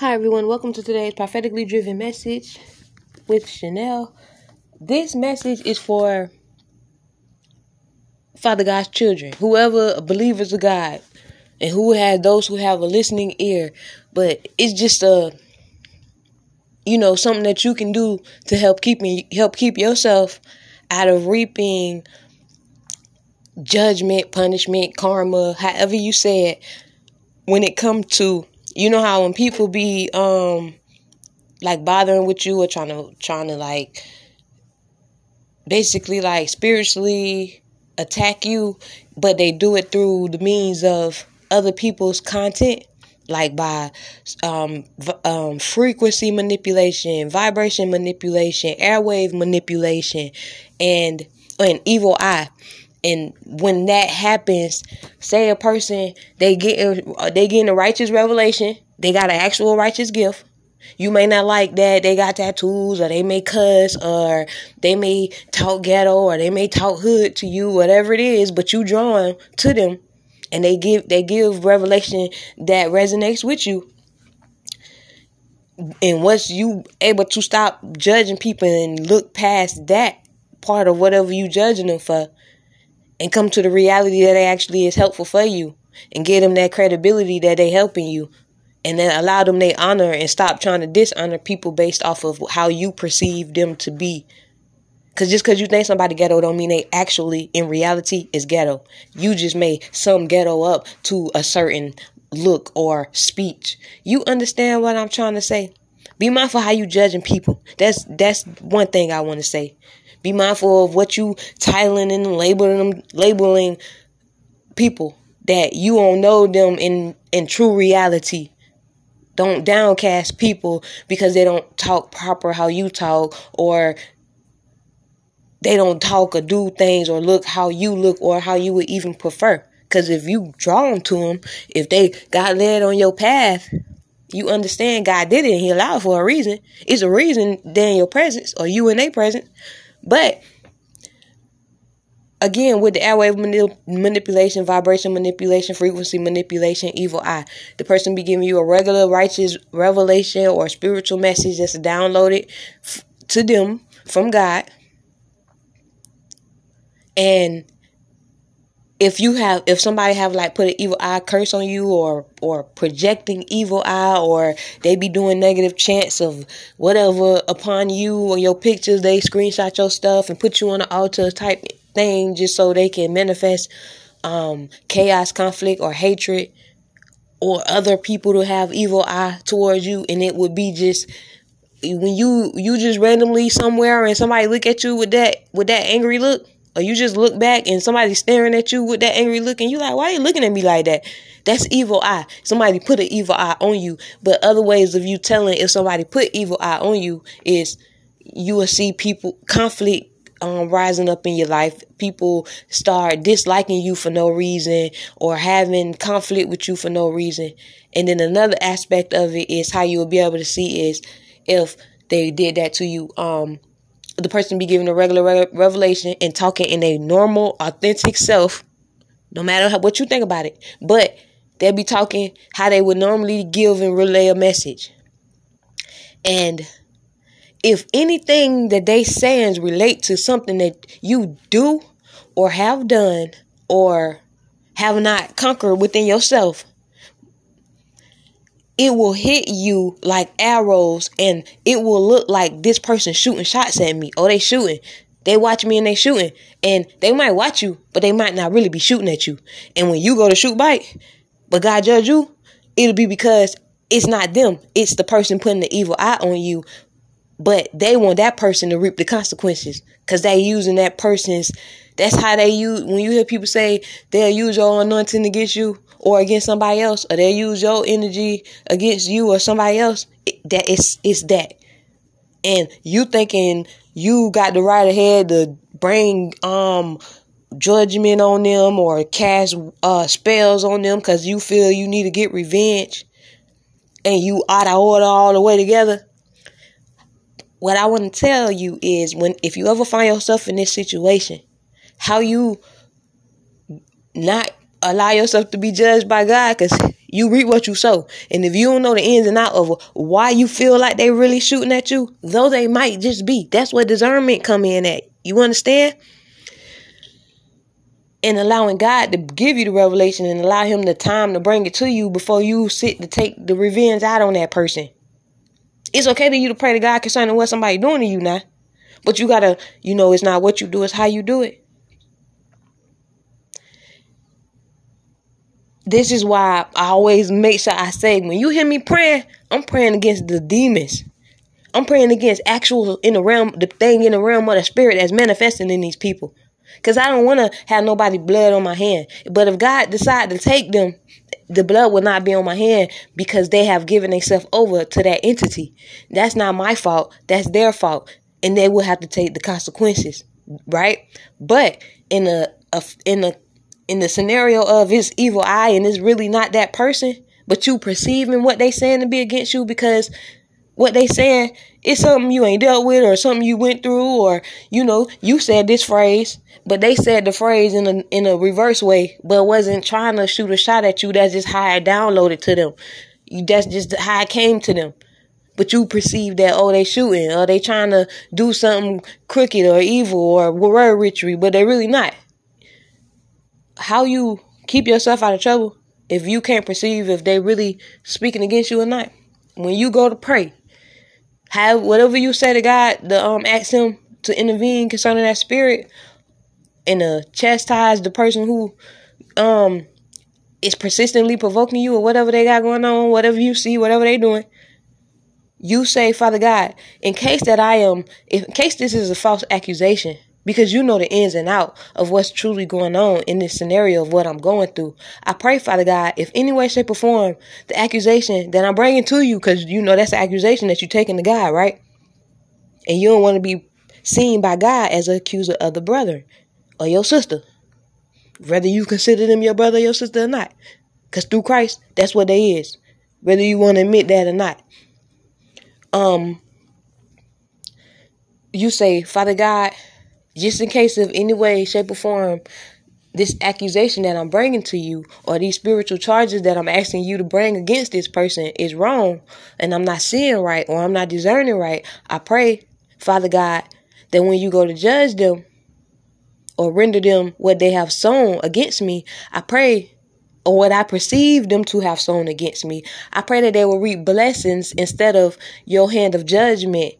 Hi, everyone. Welcome to today's prophetically driven message with Chanel. This message is for Father God's children, whoever believers of God, and who has those who have a listening ear. But it's just a, you know, something that you can do to help keep me help keep yourself out of reaping judgment, punishment, karma, however you say it, when it comes to you know how when people be um like bothering with you or trying to trying to like basically like spiritually attack you but they do it through the means of other people's content like by um, um, frequency manipulation vibration manipulation airwave manipulation and an evil eye and when that happens say a person they get uh, they get a righteous revelation they got an actual righteous gift. You may not like that they got tattoos or they may cuss or they may talk ghetto or they may talk hood to you whatever it is but you drawn to them and they give they give revelation that resonates with you. And once you able to stop judging people and look past that part of whatever you judging them for and come to the reality that actually is helpful for you and give them that credibility that they helping you and then allow them their honor and stop trying to dishonor people based off of how you perceive them to be. Cause just cause you think somebody ghetto don't mean they actually in reality is ghetto. You just made some ghetto up to a certain look or speech. You understand what I'm trying to say? Be mindful how you judging people. That's that's one thing I want to say. Be mindful of what you titling and labeling them, labeling people that you don't know them in in true reality. Don't downcast people because they don't talk proper how you talk or they don't talk or do things or look how you look or how you would even prefer. Because if you drawn to them, if they got led on your path, you understand God did it and He allowed for a reason. It's a reason they're in your presence or you in their presence. But again, with the airwave manip- manipulation, vibration manipulation, frequency manipulation, evil eye, the person be giving you a regular righteous revelation or spiritual message that's downloaded f- to them from God. And if you have if somebody have like put an evil eye curse on you or or projecting evil eye or they be doing negative chants of whatever upon you or your pictures they screenshot your stuff and put you on an altar type thing just so they can manifest um, chaos conflict or hatred or other people to have evil eye towards you. And it would be just when you you just randomly somewhere and somebody look at you with that with that angry look or you just look back and somebody's staring at you with that angry look and you like, why are you looking at me like that? That's evil eye. Somebody put an evil eye on you. But other ways of you telling if somebody put evil eye on you is you will see people conflict um, rising up in your life. People start disliking you for no reason or having conflict with you for no reason. And then another aspect of it is how you will be able to see is if they did that to you. Um, the person be giving a regular re- revelation and talking in a normal, authentic self, no matter how, what you think about it. But they'll be talking how they would normally give and relay a message. And if anything that they saying relate to something that you do or have done or have not conquered within yourself, it will hit you like arrows and it will look like this person shooting shots at me. Oh, they shooting. They watch me and they shooting. And they might watch you, but they might not really be shooting at you. And when you go to shoot back, but God judge you, it'll be because it's not them. It's the person putting the evil eye on you. But they want that person to reap the consequences. Cause they using that person's that's how they use when you hear people say they'll use your anointing against you or against somebody else, or they use your energy against you or somebody else. It, that it's it's that, and you thinking you got the right ahead to bring um judgment on them or cast uh spells on them because you feel you need to get revenge, and you out of order all the way together. What I want to tell you is when if you ever find yourself in this situation, how you not allow yourself to be judged by God because You reap what you sow. And if you don't know the ins and out of why you feel like they really shooting at you, though they might just be. That's where discernment come in at. You understand? And allowing God to give you the revelation and allow him the time to bring it to you before you sit to take the revenge out on that person. It's okay to you to pray to God concerning what somebody doing to you now. But you gotta, you know, it's not what you do, it's how you do it. This is why I always make sure I say, when you hear me praying, I'm praying against the demons. I'm praying against actual in the realm, the thing in the realm of the spirit that's manifesting in these people. Cause I don't want to have nobody blood on my hand. But if God decide to take them, the blood will not be on my hand because they have given themselves over to that entity. That's not my fault. That's their fault, and they will have to take the consequences, right? But in a, a in a in the scenario of it's evil eye and it's really not that person, but you perceiving what they saying to be against you because what they saying is something you ain't dealt with or something you went through or you know you said this phrase but they said the phrase in a in a reverse way but wasn't trying to shoot a shot at you. That's just how I downloaded to them. That's just how I came to them. But you perceive that oh they shooting or they trying to do something crooked or evil or word ritual but they really not how you keep yourself out of trouble if you can't perceive if they really speaking against you or not. When you go to pray, have whatever you say to God, the um ask him to intervene concerning that spirit and to chastise the person who um is persistently provoking you or whatever they got going on, whatever you see, whatever they doing. You say, Father God, in case that I am, in case this is a false accusation, because you know the ins and out of what's truly going on in this scenario of what I'm going through. I pray, Father God, if any way, shape, or form the accusation that I'm bringing to you, because you know that's the accusation that you're taking to God, right? And you don't want to be seen by God as an accuser of the brother or your sister, whether you consider them your brother or your sister or not. Because through Christ, that's what they is, whether you want to admit that or not. Um, you say, Father God, just in case of any way, shape, or form, this accusation that I'm bringing to you or these spiritual charges that I'm asking you to bring against this person is wrong and I'm not seeing right or I'm not discerning right, I pray, Father God, that when you go to judge them or render them what they have sown against me, I pray or what I perceive them to have sown against me, I pray that they will reap blessings instead of your hand of judgment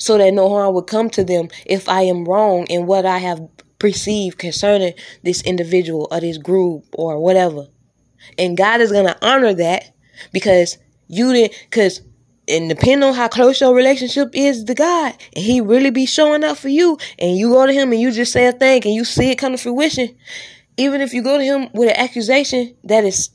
so that no harm would come to them if I am wrong in what I have perceived concerning this individual or this group or whatever. And God is going to honor that because you didn't, because and depending on how close your relationship is to God, and He really be showing up for you, and you go to Him and you just say a thing and you see it come to fruition, even if you go to Him with an accusation that is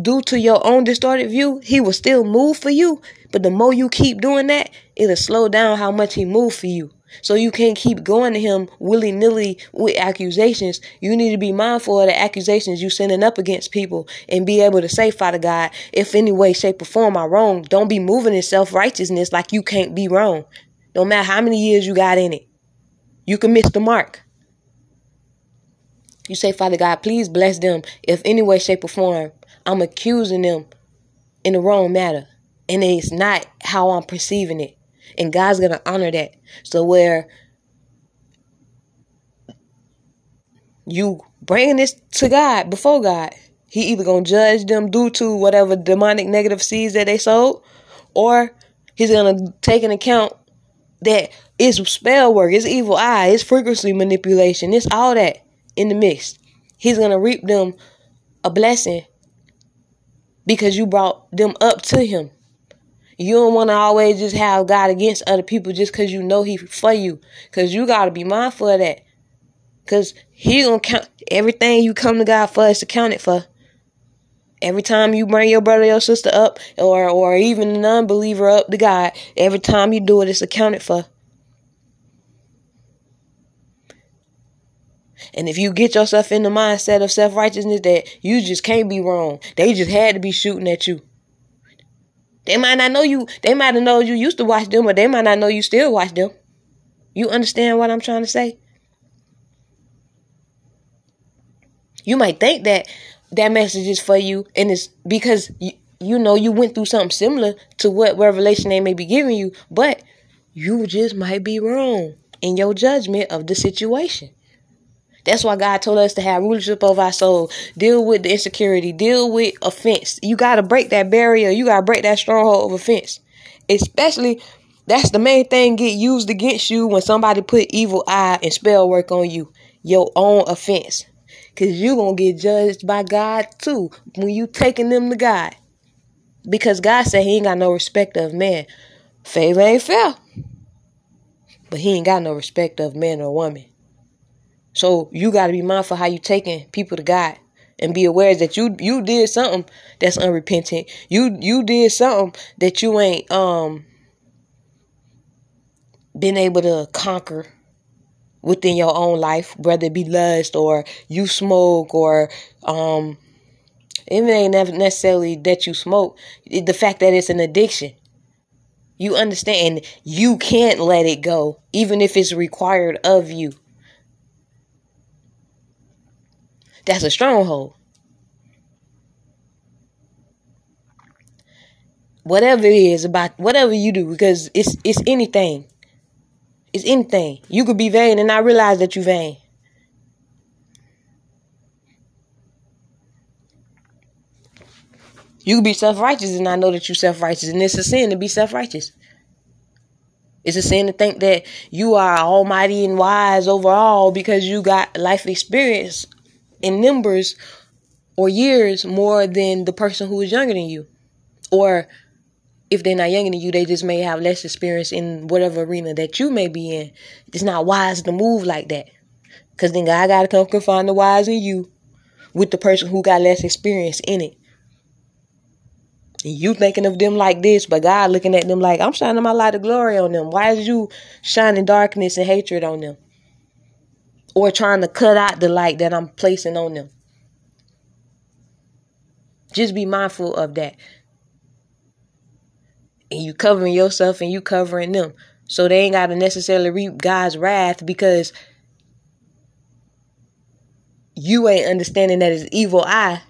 due to your own distorted view, He will still move for you but the more you keep doing that, it'll slow down how much he move for you. So you can't keep going to him willy nilly with accusations. You need to be mindful of the accusations you sending up against people and be able to say, Father God, if any way, shape, or form I wrong, don't be moving in self righteousness like you can't be wrong. No matter how many years you got in it, you can miss the mark. You say, Father God, please bless them if any way, shape, or form I'm accusing them in the wrong matter and it's not how I'm perceiving it. And God's going to honor that. So where you bringing this to God before God, he either going to judge them due to whatever demonic negative seeds that they sowed or he's going to take an account that it's spell work, it's evil eye, it's frequency manipulation, it's all that in the mix. He's going to reap them a blessing because you brought them up to him. You don't want to always just have God against other people just because you know He for you. Because you got to be mindful of that. Because He going to count everything you come to God for is accounted for. Every time you bring your brother or sister up, or or even an unbeliever up to God, every time you do it, it's accounted for. And if you get yourself in the mindset of self righteousness that you just can't be wrong, they just had to be shooting at you. They might not know you. They might have known you used to watch them, but they might not know you still watch them. You understand what I'm trying to say? You might think that that message is for you, and it's because you, you know you went through something similar to what revelation they may be giving you, but you just might be wrong in your judgment of the situation. That's why God told us to have rulership of our soul, deal with the insecurity, deal with offense. You got to break that barrier. You got to break that stronghold of offense. Especially, that's the main thing get used against you when somebody put evil eye and spell work on you. Your own offense. Because you're going to get judged by God too when you taking them to God. Because God said he ain't got no respect of man. Favor ain't fair. But he ain't got no respect of man or woman. So you got to be mindful how you taking people to God and be aware that you you did something that's unrepentant. You you did something that you ain't um been able to conquer within your own life, whether it be lust or you smoke or um it ain't necessarily that you smoke. The fact that it's an addiction. You understand you can't let it go, even if it's required of you. That's a stronghold. Whatever it is about whatever you do, because it's it's anything. It's anything. You could be vain and not realize that you're vain. You could be self righteous and not know that you're self righteous. And it's a sin to be self righteous. It's a sin to think that you are almighty and wise overall because you got life experience in numbers or years more than the person who is younger than you. Or if they're not younger than you, they just may have less experience in whatever arena that you may be in. It's not wise to move like that. Because then God got to come confine the wise in you with the person who got less experience in it. And you thinking of them like this, but God looking at them like, I'm shining my light of glory on them. Why is you shining darkness and hatred on them? Or trying to cut out the light that I'm placing on them. Just be mindful of that. And you covering yourself and you covering them. So they ain't got to necessarily reap God's wrath because you ain't understanding that it's evil eye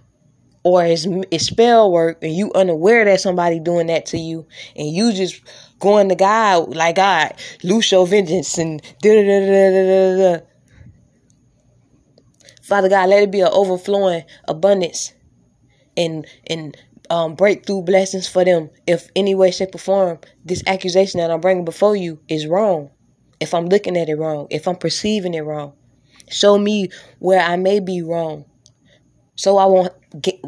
or it's, it's spell work and you unaware that somebody doing that to you and you just going to God like God, loose your vengeance and da da da da da da. Father God, let it be an overflowing abundance and and um, breakthrough blessings for them. If any way, shape, or form this accusation that I'm bringing before you is wrong, if I'm looking at it wrong, if I'm perceiving it wrong, show me where I may be wrong, so I won't get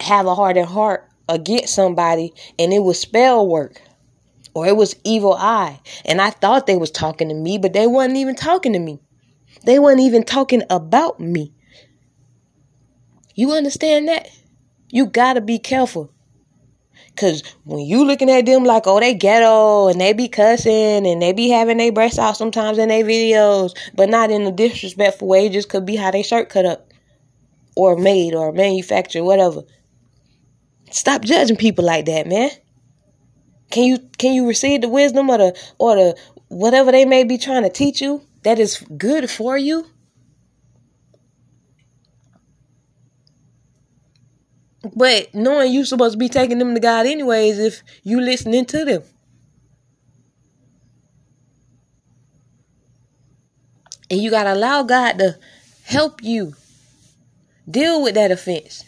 have a hardened heart against somebody, and it was spell work or it was evil eye, and I thought they was talking to me, but they wasn't even talking to me. They weren't even talking about me. You understand that? You gotta be careful. Cause when you looking at them like, oh, they ghetto and they be cussing and they be having their breasts out sometimes in their videos, but not in a disrespectful way, just could be how they shirt cut up or made or manufactured, whatever. Stop judging people like that, man. Can you can you receive the wisdom or the or the whatever they may be trying to teach you that is good for you? But knowing you supposed to be taking them to God anyways if you listening to them. And you gotta allow God to help you deal with that offense.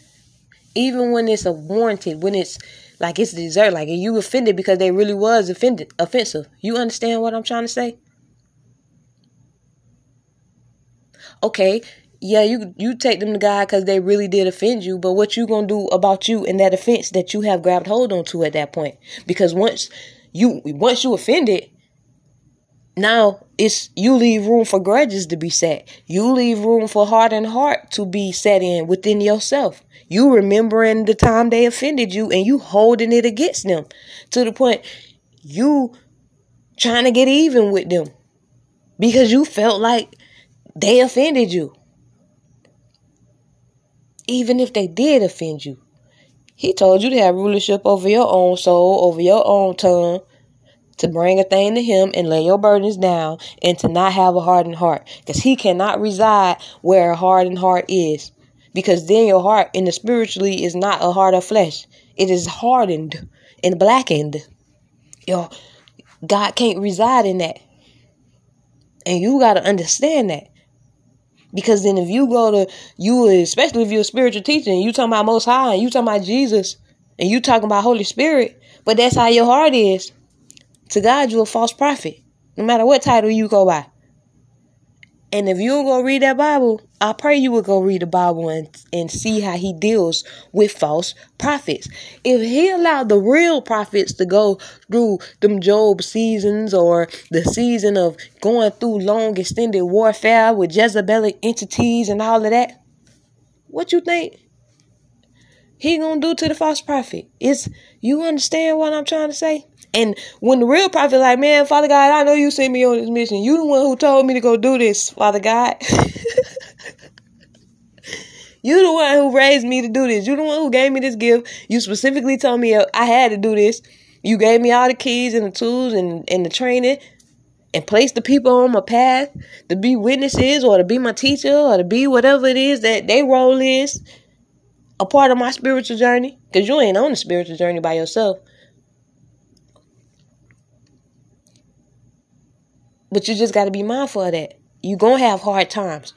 Even when it's a warranted, when it's like it's deserved, like you offended because they really was offended offensive. You understand what I'm trying to say? Okay, yeah, you you take them to God because they really did offend you, but what you gonna do about you and that offense that you have grabbed hold onto at that point? Because once you once you offended, now it's you leave room for grudges to be set. You leave room for heart and heart to be set in within yourself. You remembering the time they offended you and you holding it against them to the point you trying to get even with them because you felt like they offended you even if they did offend you. He told you to have rulership over your own soul, over your own tongue, to bring a thing to him and lay your burdens down and to not have a hardened heart. Because he cannot reside where a hardened heart is. Because then your heart in the spiritually is not a heart of flesh. It is hardened and blackened. Yo, God can't reside in that. And you gotta understand that. Because then if you go to you especially if you're a spiritual teacher and you talking about most high and you talking about Jesus and you talking about Holy Spirit, but that's how your heart is. To God you a false prophet. No matter what title you go by. And if you don't go read that Bible, I pray you would go read the Bible and, and see how he deals with false prophets. If he allowed the real prophets to go through them Job seasons or the season of going through long extended warfare with Jezebelic entities and all of that, what you think he gonna do to the false prophet? Is you understand what I'm trying to say? And when the real prophet like, man, Father God, I know you sent me on this mission. You the one who told me to go do this, Father God. you the one who raised me to do this. You the one who gave me this gift. You specifically told me uh, I had to do this. You gave me all the keys and the tools and, and the training and placed the people on my path to be witnesses or to be my teacher or to be whatever it is that their role is a part of my spiritual journey. Because you ain't on the spiritual journey by yourself. But you just got to be mindful of that. You're going to have hard times.